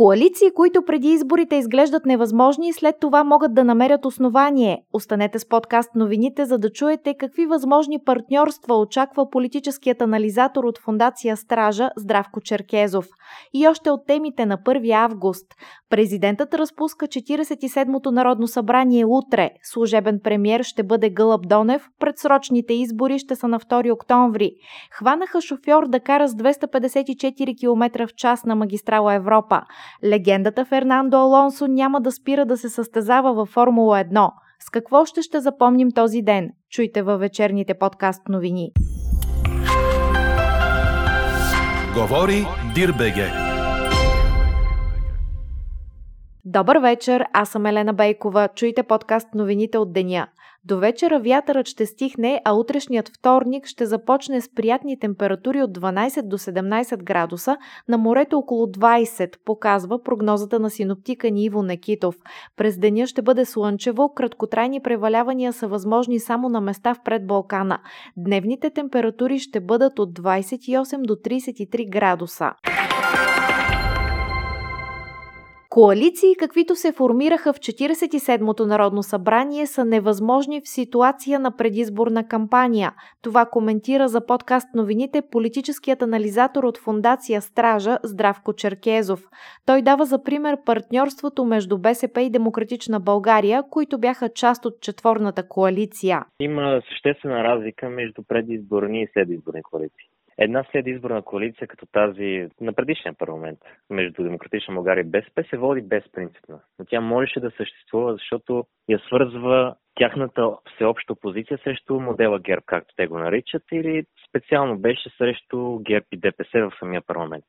Коалиции, които преди изборите изглеждат невъзможни, след това могат да намерят основание. Останете с подкаст новините, за да чуете какви възможни партньорства очаква политическият анализатор от фундация Стража Здравко Черкезов. И още от темите на 1 август. Президентът разпуска 47-то Народно събрание утре. Служебен премьер ще бъде Гълъб Донев. Предсрочните избори ще са на 2 октомври. Хванаха шофьор да кара с 254 км в час на магистрала Европа. Легендата Фернандо Алонсо няма да спира да се състезава във Формула 1. С какво ще ще запомним този ден? Чуйте във вечерните подкаст новини. Говори Дирбеге. Добър вечер, аз съм Елена Бейкова. Чуйте подкаст новините от деня. До вечера вятърът ще стихне, а утрешният вторник ще започне с приятни температури от 12 до 17 градуса, на морето около 20, показва прогнозата на синоптика Ниво Некитов. През деня ще бъде слънчево, краткотрайни превалявания са възможни само на места в пред Балкана. Дневните температури ще бъдат от 28 до 33 градуса. Коалиции, каквито се формираха в 47-то Народно събрание, са невъзможни в ситуация на предизборна кампания. Това коментира за подкаст новините политическият анализатор от фундация Стража Здравко Черкезов. Той дава за пример партньорството между БСП и Демократична България, които бяха част от четворната коалиция. Има съществена разлика между предизборни и следизборни коалиции една следизборна коалиция като тази на предишния парламент между Демократична България и БСП се води безпринципно. Но тя можеше да съществува, защото я свързва тяхната всеобща позиция срещу модела ГЕРБ, както те го наричат, или специално беше срещу ГЕРБ и ДПС в самия парламент.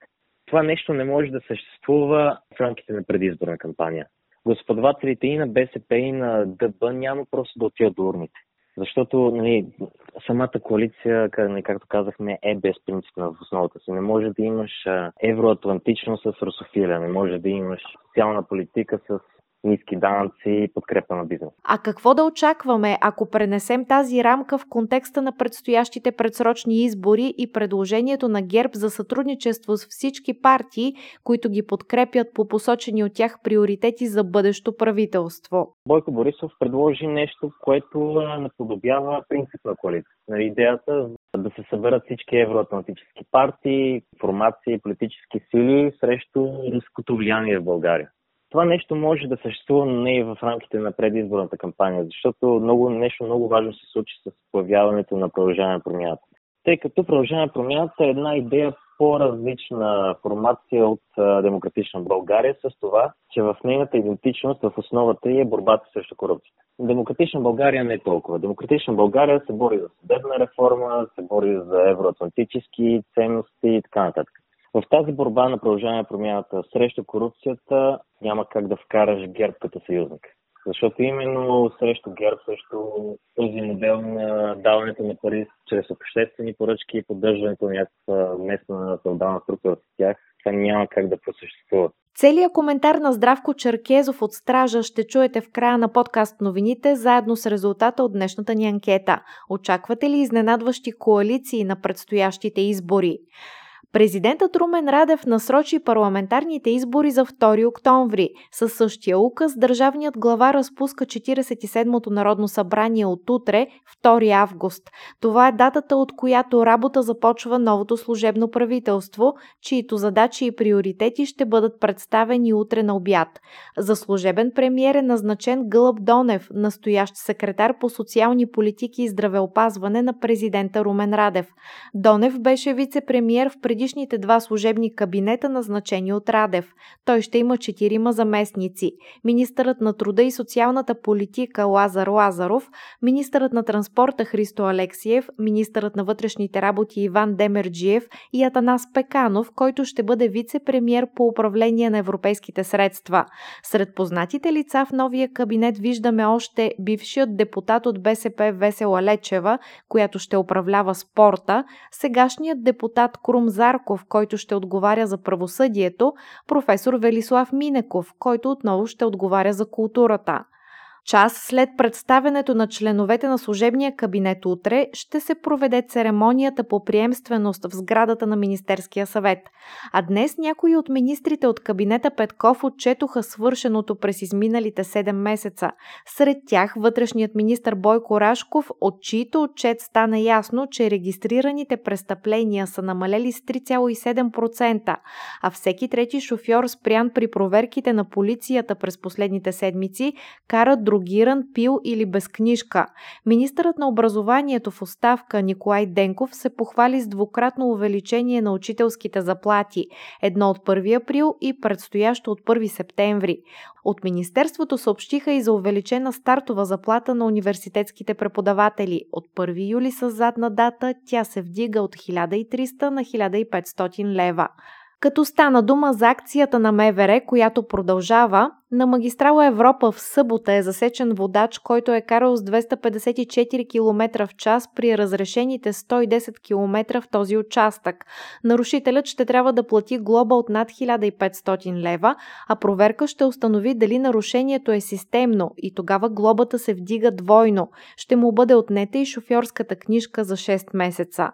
Това нещо не може да съществува в рамките на предизборна кампания. Господавателите и на БСП, и на ДБ няма просто да отидат до урните. Защото нали, самата коалиция, както казахме, е безпринципна в основата си. Не може да имаш евроатлантично с русофилия, не може да имаш социална политика с ниски данъци и подкрепа на бизнес. А какво да очакваме, ако пренесем тази рамка в контекста на предстоящите предсрочни избори и предложението на ГЕРБ за сътрудничество с всички партии, които ги подкрепят по посочени от тях приоритети за бъдещо правителство? Бойко Борисов предложи нещо, което наподобява принцип на коалиция. Нали, идеята да се съберат всички евроатлантически партии, формации, политически сили срещу руското влияние в България това нещо може да съществува, но не и в рамките на предизборната кампания, защото много, нещо много важно се случи с появяването на продължаване промяната. Тъй като продължаване промяната е една идея по-различна формация от Демократична България с това, че в нейната идентичност в основата е борбата срещу корупцията. Демократична България не е толкова. Демократична България се бори за съдебна реформа, се бори за евроатлантически ценности и така нататък. В тази борба на продължаване промяната срещу корупцията няма как да вкараш ГЕРБ като съюзник. Защото именно срещу ГЕРБ, срещу този модел на даването на пари чрез обществени поръчки и поддържането на някаква местна феодална структура с тях, това няма как да просъществува. Целият коментар на Здравко Черкезов от Стража ще чуете в края на подкаст новините, заедно с резултата от днешната ни анкета. Очаквате ли изненадващи коалиции на предстоящите избори? Президентът Румен Радев насрочи парламентарните избори за 2 октомври. Със същия указ държавният глава разпуска 47-то Народно събрание от утре, 2 август. Това е датата, от която работа започва новото служебно правителство, чието задачи и приоритети ще бъдат представени утре на обяд. За служебен премьер е назначен Гълъб Донев, настоящ секретар по социални политики и здравеопазване на президента Румен Радев. Донев беше вице-премьер в преди предишните два служебни кабинета, назначени от Радев. Той ще има четирима заместници. Министърът на труда и социалната политика Лазар Лазаров, министърът на транспорта Христо Алексиев, министърът на вътрешните работи Иван Демерджиев и Атанас Пеканов, който ще бъде вице-премьер по управление на европейските средства. Сред познатите лица в новия кабинет виждаме още бившият депутат от БСП Весела Лечева, която ще управлява спорта, сегашният депутат Крум Зарков, който ще отговаря за правосъдието, професор Велислав Минеков, който отново ще отговаря за културата. Час след представенето на членовете на служебния кабинет утре ще се проведе церемонията по приемственост в сградата на Министерския съвет. А днес някои от министрите от кабинета Петков отчетоха свършеното през изминалите 7 месеца. Сред тях вътрешният министр Бойко Рашков, от чието отчет стана ясно, че регистрираните престъпления са намалели с 3,7%, а всеки трети шофьор спрян при проверките на полицията през последните седмици кара дрогиран, пил или без книжка. Министърът на образованието в оставка Николай Денков се похвали с двукратно увеличение на учителските заплати, едно от 1 април и предстоящо от 1 септември. От Министерството съобщиха и за увеличена стартова заплата на университетските преподаватели. От 1 юли с задна дата тя се вдига от 1300 на 1500 лева. Като стана дума за акцията на МВР, която продължава, на магистрала Европа в събота е засечен водач, който е карал с 254 км в час при разрешените 110 км в този участък. Нарушителят ще трябва да плати глоба от над 1500 лева, а проверка ще установи дали нарушението е системно и тогава глобата се вдига двойно. Ще му бъде отнета и шофьорската книжка за 6 месеца.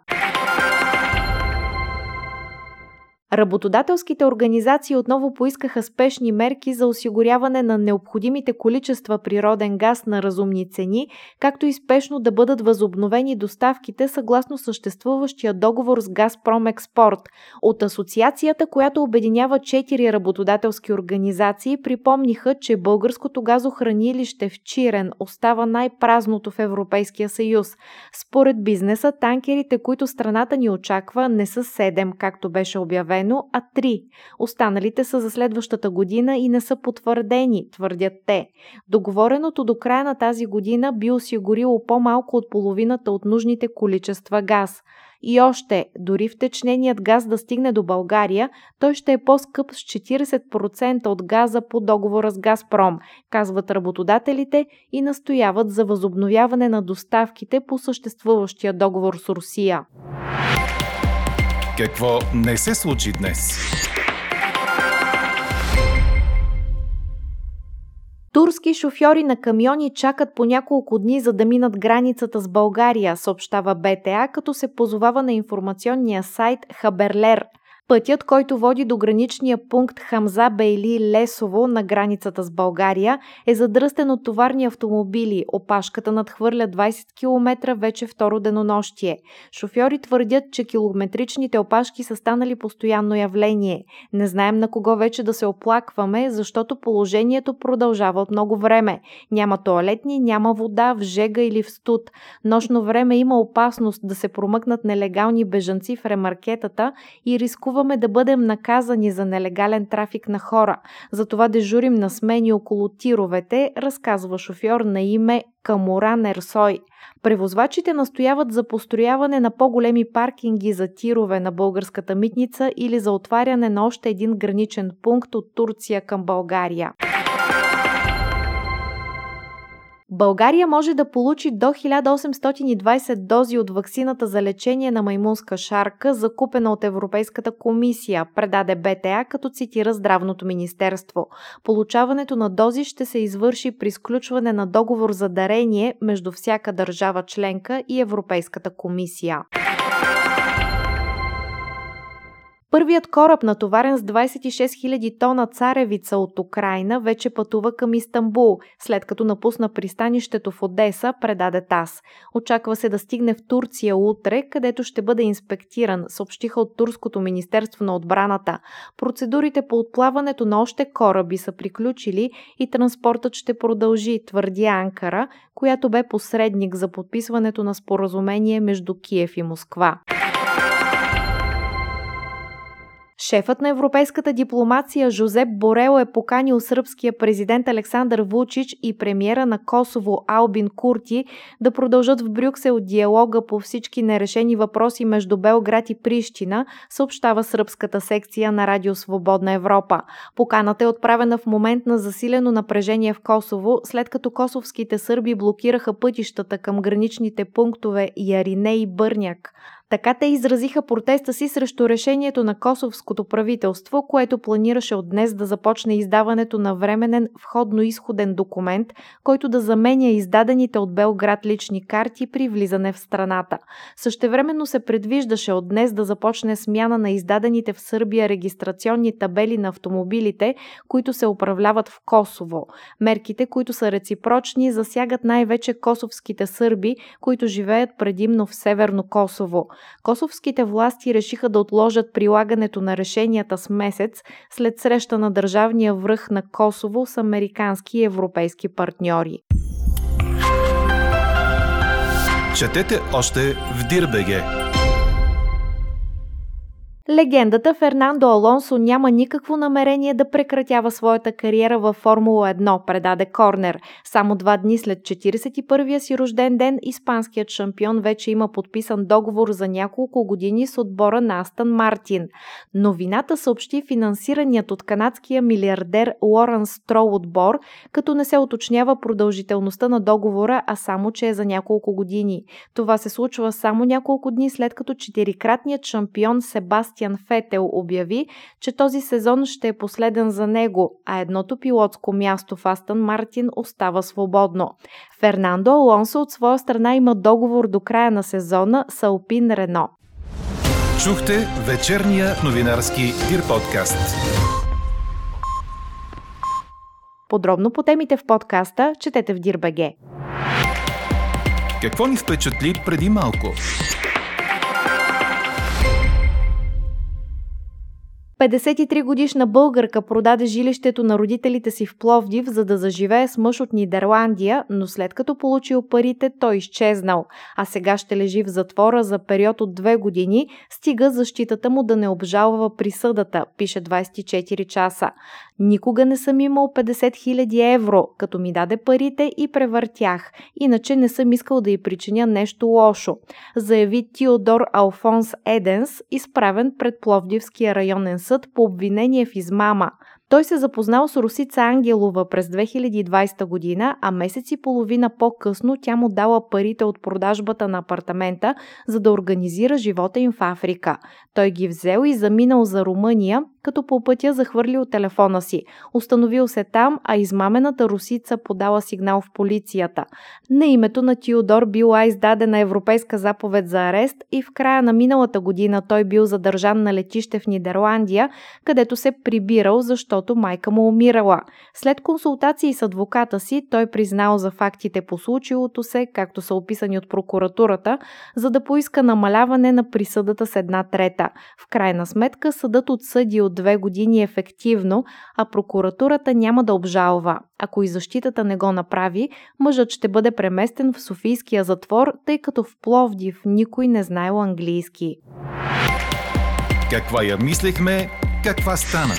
Работодателските организации отново поискаха спешни мерки за осигуряване на необходимите количества природен газ на разумни цени, както и спешно да бъдат възобновени доставките съгласно съществуващия договор с Газпром Експорт. От асоциацията, която обединява четири работодателски организации, припомниха, че българското газохранилище в Чирен остава най-празното в Европейския съюз. Според бизнеса, танкерите, които страната ни очаква, не са 7, както беше обявено обявено, а три. Останалите са за следващата година и не са потвърдени, твърдят те. Договореното до края на тази година би осигурило по-малко от половината от нужните количества газ. И още, дори втечненият газ да стигне до България, той ще е по-скъп с 40% от газа по договора с Газпром, казват работодателите и настояват за възобновяване на доставките по съществуващия договор с Русия. Какво не се случи днес? Турски шофьори на камиони чакат по няколко дни за да минат границата с България, съобщава БТА, като се позовава на информационния сайт Хаберлер – Пътят, който води до граничния пункт Хамза Бейли Лесово на границата с България, е задръстен от товарни автомобили. Опашката надхвърля 20 км вече второ денонощие. Шофьори твърдят, че километричните опашки са станали постоянно явление. Не знаем на кого вече да се оплакваме, защото положението продължава от много време. Няма туалетни, няма вода, в жега или в студ. Нощно време има опасност да се промъкнат нелегални бежанци в ремаркетата и рискуват рискуваме да бъдем наказани за нелегален трафик на хора. Затова дежурим на смени около тировете, разказва шофьор на име Камора Нерсой. Превозвачите настояват за построяване на по-големи паркинги за тирове на българската митница или за отваряне на още един граничен пункт от Турция към България. България може да получи до 1820 дози от ваксината за лечение на маймунска шарка, закупена от Европейската комисия, предаде БТА, като цитира Здравното министерство. Получаването на дози ще се извърши при сключване на договор за дарение между всяка държава членка и Европейската комисия. Първият кораб, натоварен с 26 000 тона царевица от Украина, вече пътува към Истанбул, след като напусна пристанището в Одеса, предаде ТАС. Очаква се да стигне в Турция утре, където ще бъде инспектиран, съобщиха от Турското министерство на отбраната. Процедурите по отплаването на още кораби са приключили и транспортът ще продължи, твърди Анкара, която бе посредник за подписването на споразумение между Киев и Москва. Шефът на европейската дипломация Жозеп Борел е поканил сръбския президент Александър Вучич и премиера на Косово Албин Курти да продължат в Брюксел диалога по всички нерешени въпроси между Белград и Прищина, съобщава сръбската секция на Радио Свободна Европа. Поканата е отправена в момент на засилено напрежение в Косово, след като косовските сърби блокираха пътищата към граничните пунктове Ярине и Бърняк. Така те изразиха протеста си срещу решението на косовското правителство, което планираше от днес да започне издаването на временен входно-изходен документ, който да заменя издадените от Белград лични карти при влизане в страната. Същевременно се предвиждаше от днес да започне смяна на издадените в Сърбия регистрационни табели на автомобилите, които се управляват в Косово. Мерките, които са реципрочни, засягат най-вече косовските сърби, които живеят предимно в Северно Косово. Косовските власти решиха да отложат прилагането на решенията с месец след среща на държавния връх на Косово с американски и европейски партньори. Четете още в Дирбеге! Легендата Фернандо Алонсо няма никакво намерение да прекратява своята кариера във Формула 1, предаде Корнер. Само два дни след 41-я си рожден ден, испанският шампион вече има подписан договор за няколко години с отбора на Астън Мартин. Новината съобщи финансираният от канадския милиардер Лорен Строл отбор, като не се уточнява продължителността на договора, а само, че е за няколко години. Това се случва само няколко дни след като четирикратният шампион Себастиан Себастиан Фетел обяви, че този сезон ще е последен за него, а едното пилотско място в Астън Мартин остава свободно. Фернандо Алонсо от своя страна има договор до края на сезона с Алпин Рено. Чухте вечерния новинарски Дир подкаст. Подробно по темите в подкаста четете в Дирбеге. Какво ни впечатли преди малко? 53-годишна българка продаде жилището на родителите си в Пловдив, за да заживее с мъж от Нидерландия, но след като получил парите, той изчезнал, а сега ще лежи в затвора за период от две години, стига защитата му да не обжалва присъдата, пише 24 часа. Никога не съм имал 50 000 евро, като ми даде парите и превъртях, иначе не съм искал да й причиня нещо лошо, заяви Теодор Алфонс Еденс, изправен пред Пловдивския районен съд по обвинение в измама. Той се запознал с Русица Ангелова през 2020 година, а месец и половина по-късно тя му дала парите от продажбата на апартамента, за да организира живота им в Африка. Той ги взел и заминал за Румъния, като по пътя захвърлил телефона си. Установил се там, а измамената русица подала сигнал в полицията. На името на Тиодор била издадена европейска заповед за арест и в края на миналата година той бил задържан на летище в Нидерландия, където се прибирал, защото майка му умирала. След консултации с адвоката си, той признал за фактите по случилото се, както са описани от прокуратурата, за да поиска намаляване на присъдата с една трета. В крайна сметка съдът отсъди от две години ефективно, а прокуратурата няма да обжалва. Ако и защитата не го направи, мъжът ще бъде преместен в Софийския затвор, тъй като в Пловдив никой не знаел английски. Каква я мислехме, каква стана?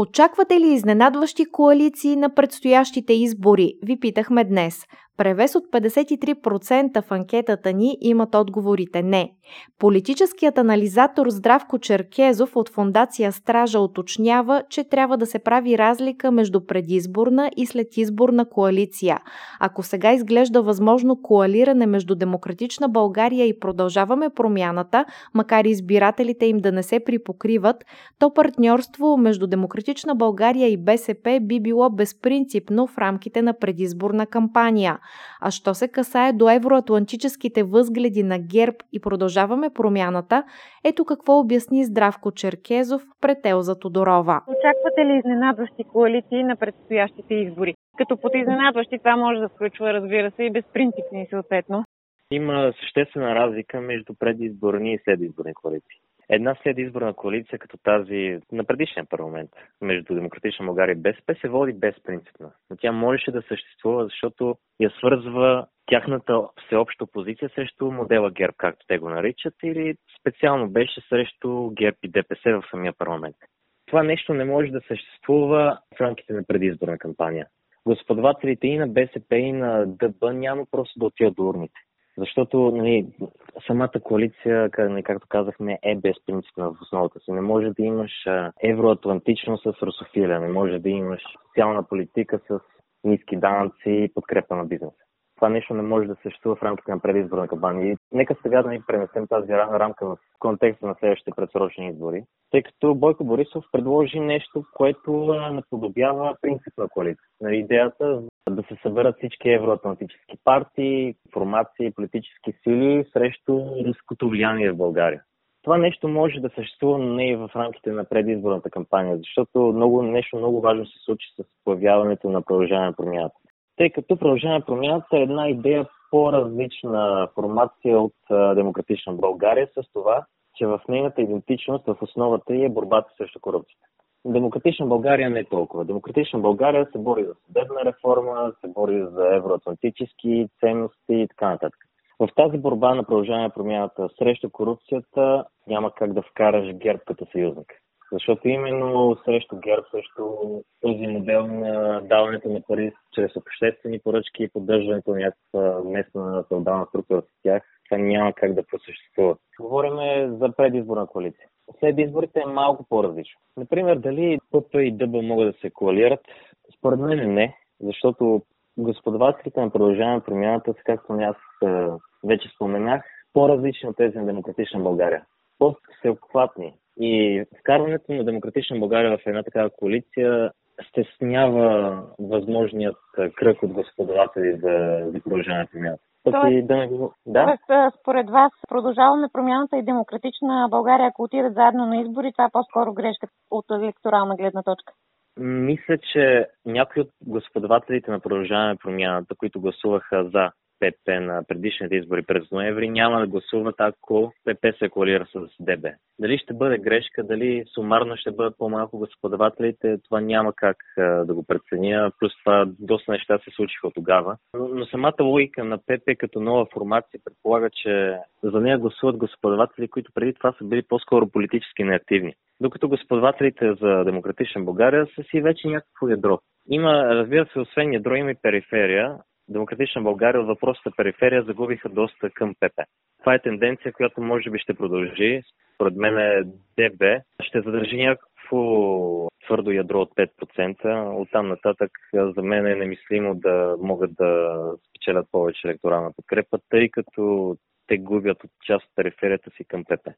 Очаквате ли изненадващи коалиции на предстоящите избори? Ви питахме днес. Превес от 53% в анкетата ни имат отговорите не. Политическият анализатор Здравко Черкезов от фундация Стража уточнява, че трябва да се прави разлика между предизборна и следизборна коалиция. Ако сега изглежда възможно коалиране между Демократична България и Продължаваме промяната, макар избирателите им да не се припокриват, то партньорство между Демократична България и БСП би било безпринципно в рамките на предизборна кампания. А що се касае до евроатлантическите възгледи на ГЕРБ и продължаваме промяната, ето какво обясни Здравко Черкезов пред Елза Тодорова. Очаквате ли изненадващи коалиции на предстоящите избори? Като под изненадващи това може да включва, разбира се, и безпринципни съответно. Има съществена разлика между предизборни и следизборни коалиции. Една следизборна коалиция като тази на предишния парламент между Демократична България и БСП се води безпринципно. Но тя можеше да съществува, защото я свързва тяхната всеобща позиция срещу модела ГЕРБ, както те го наричат, или специално беше срещу ГЕРБ и ДПС в самия парламент. Това нещо не може да съществува в рамките на предизборна кампания. Господавателите и на БСП, и на ДБ няма просто да отидат до урните. Защото нали, самата коалиция, нали, както казахме, е безпринципна в основата си. Не може да имаш евроатлантично с русофилия, не може да имаш социална политика с ниски данъци и подкрепа на бизнеса. Това нещо не може да съществува в рамките на предизборна кампания. И нека сега да ни пренесем тази рамка в контекста на следващите предсрочни избори, тъй като Бойко Борисов предложи нещо, което наподобява принципна коалиция. Нали, идеята да се съберат всички евроатлантически партии, формации, политически сили срещу руското влияние в България. Това нещо може да съществува, но не и в рамките на предизборната кампания, защото много, нещо много важно се случи с появяването на продължаване на промяната. Тъй като продължаване на промяната е една идея по-различна формация от Демократична България с това, че в нейната идентичност в основата е борбата срещу корупцията. Демократична България не е толкова. Демократична България се бори за съдебна реформа, се бори за евроатлантически ценности и така нататък. В тази борба на продължаване на промяната срещу корупцията няма как да вкараш ГЕРБ като съюзник. Защото именно срещу ГЕРБ, срещу този модел на даването на пари чрез обществени поръчки и поддържането на някаква местна феодална структура с тях, това няма как да просъществува. Говориме за предизборна коалиция. След изборите е малко по-различно. Например, дали ПП и ДБ могат да се коалират? Според мен не, защото господавателите на продължаване на промяната са, както аз вече споменах, по-различни от тези на Демократична България. По-всеобхватни. И вкарването на Демократична България в една такава коалиция стеснява възможният кръг от господаватели за, за продължаване на промяната. Тоест, да не да? Тоест, според вас, продължаваме промяната и демократична България, ако отидат заедно на избори, това е по-скоро грешка от електорална гледна точка? Мисля, че някои от господавателите на продължаване промяната, които гласуваха за ПП на предишните избори през ноември няма да гласуват, ако ПП се коалира с ДБ. Дали ще бъде грешка, дали сумарно ще бъдат по-малко господавателите, това няма как да го преценя. Плюс това доста неща се случиха от тогава. Но, самата логика на ПП като нова формация предполага, че за нея гласуват господаватели, които преди това са били по-скоро политически неактивни. Докато господавателите за Демократична България са си вече някакво ядро. Има, разбира се, освен ядро, има и периферия. Демократична България от въпросата периферия загубиха доста към ПП. Това е тенденция, която може би ще продължи. Според мен е ДБ ще задържи някакво твърдо ядро от 5%. Оттам нататък за мен е немислимо да могат да спечелят повече електорална подкрепа, тъй като те губят от част от периферията си към ПП.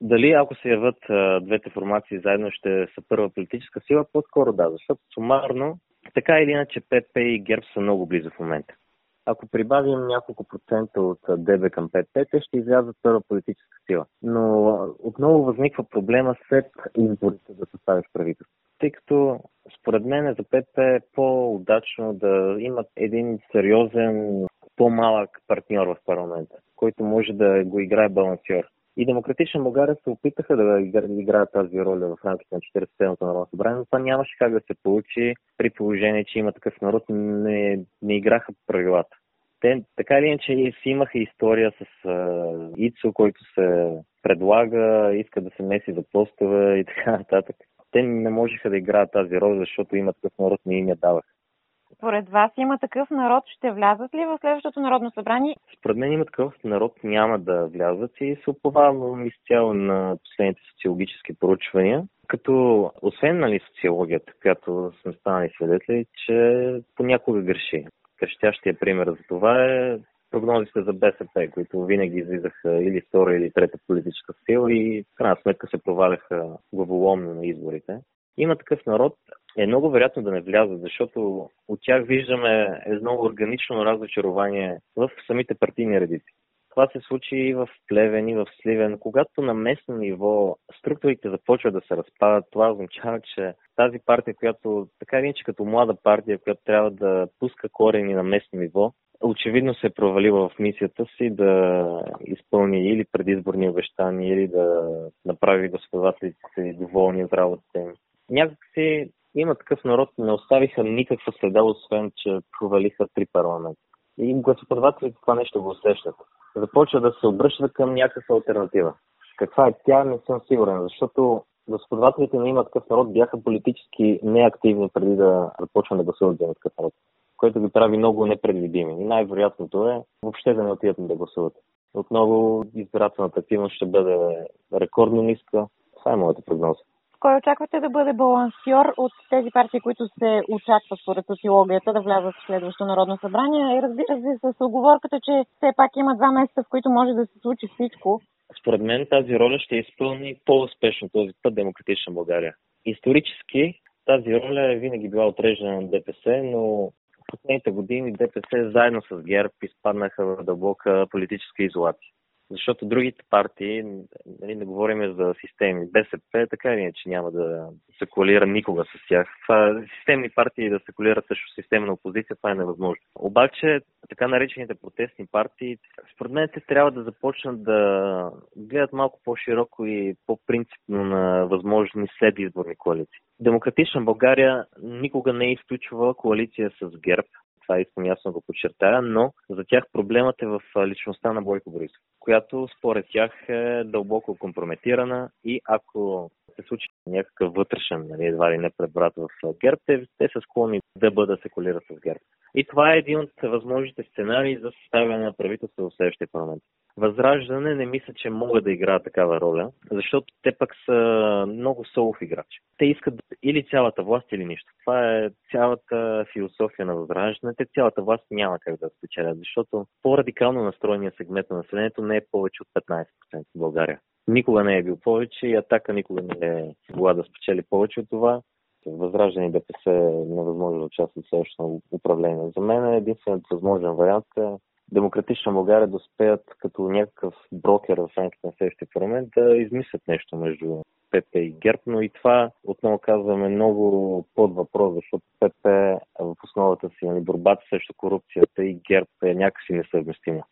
Дали ако се явят двете формации заедно ще са първа политическа сила, по-скоро да, защото сумарно така или иначе ПП и ГЕРБ са много близо в момента. Ако прибавим няколко процента от ДБ към ПП, те ще излязат първа политическа сила. Но отново възниква проблема след изборите да съставиш правителство. Тъй като според мен за ПП е по-удачно да имат един сериозен, по-малък партньор в парламента, който може да го играе балансьор. И Демократична България се опитаха да играят тази роля в рамките на 47-то народно събрание, но това нямаше как да се получи при положение, че има такъв народ, не, не играха правилата. Те така или иначе си имаха история с uh, Ицо, който се предлага, иска да се меси за постове и така нататък. Те не можеха да играят тази роля, защото има такъв народ, не им я даваха. Според вас има такъв народ, ще влязат ли в следващото народно събрание? Според мен има такъв народ, няма да влязат и се оповавам изцяло на последните социологически поручвания. Като, освен нали, социологията, която сме станали свидетели, че понякога греши. Крещящия пример за това е прогнозите за БСП, които винаги излизаха или втора или трета политическа сила и в крайна сметка се проваляха главоломно на изборите. Има такъв народ, е много вероятно да не влязат, защото от тях виждаме едно органично разочарование в самите партийни редици. Това се случи и в Плевен, и в Сливен. Когато на местно ниво структурите започват да се разпадат, това означава, че тази партия, която така или иначе като млада партия, която трябва да пуска корени на местно ниво, очевидно се е провалила в мисията си да изпълни или предизборни обещания, или да направи господавателите доволни от работата им. Някакси има такъв народ, не оставиха никаква следа, освен че провалиха три парламента. И гласоподавателите това нещо го усещат. Започва да се обръщат към някаква альтернатива. Каква е тя, не съм сигурен, защото господавателите на има такъв народ бяха политически неактивни преди да започнат да гласуват за такъв народ, което ги прави много непредвидими. И най-вероятното е въобще да не отидат да гласуват. Отново избирателната активност ще бъде рекордно ниска. Това е моята прогноза. Кой очаквате да бъде балансьор от тези партии, които се очаква според социологията да влязат в следващото Народно събрание? И разбира се, с оговорката, че все пак има два месеца, в които може да се случи всичко. Според мен тази роля ще изпълни по-успешно този път Демократична България. Исторически тази роля е винаги била отреждана на ДПС, но в последните години ДПС заедно с ГЕРБ изпаднаха в дълбока политическа изолация. Защото другите партии, нали, не говорим за системи, БСП така или иначе няма да се коалира никога с тях. Това, системни партии да се коалират също системна опозиция, това е невъзможно. Обаче, така наречените протестни партии, според мен те трябва да започнат да гледат малко по-широко и по-принципно на възможни следизборни коалиции. Демократична България никога не е изключвала коалиция с ГЕРБ това искам ясно го подчертая, но за тях проблемът е в личността на Бойко Борисов, която според тях е дълбоко компрометирана и ако се случи някакъв вътрешен, нали, едва ли не пребрат в ГЕРБ, те, те са склонни да бъдат секулират с ГЕРБ. И това е един от възможните сценарии за съставяне на правителство в следващия парламент. Възраждане не мисля, че могат да играят такава роля, защото те пък са много солов играчи. Те искат или цялата власт, или нищо. Това е цялата философия на възраждане. Те цялата власт няма как да спечелят, защото по-радикално настроения сегмент на населението не е повече от 15% в България. Никога не е бил повече и атака никога не е могла да спечели повече от това. Възраждане и ДПС е невъзможно да участват в следващото управление. За мен е единственият възможен вариант е Демократична България да успеят като някакъв брокер в рамките на следващия парламент да измислят нещо между ПП и ГЕРБ, но и това отново казваме много под въпрос, защото ПП в основата си нали, борбата срещу корупцията и ГЕРБ е някакси несъвместима.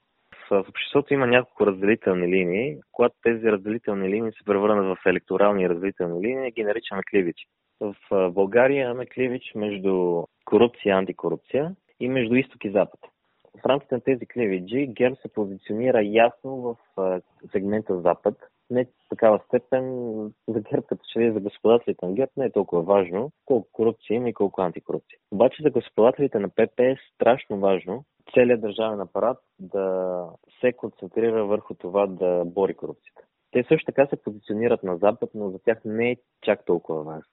В обществото има няколко разделителни линии. Когато тези разделителни линии се превърнат в електорални разделителни линии, ги наричаме кливичи. В България имаме кливич между корупция и антикорупция и между изток и запад в рамките на тези клевиджи ГЕРБ се позиционира ясно в сегмента Запад. Не такава степен за ГЕРБ, като че за господателите на ГЕРБ не е толкова важно колко корупция има и колко антикорупция. Обаче за господателите на ПП е страшно важно целият държавен апарат да се концентрира върху това да бори корупцията. Те също така се позиционират на Запад, но за тях не е чак толкова важно.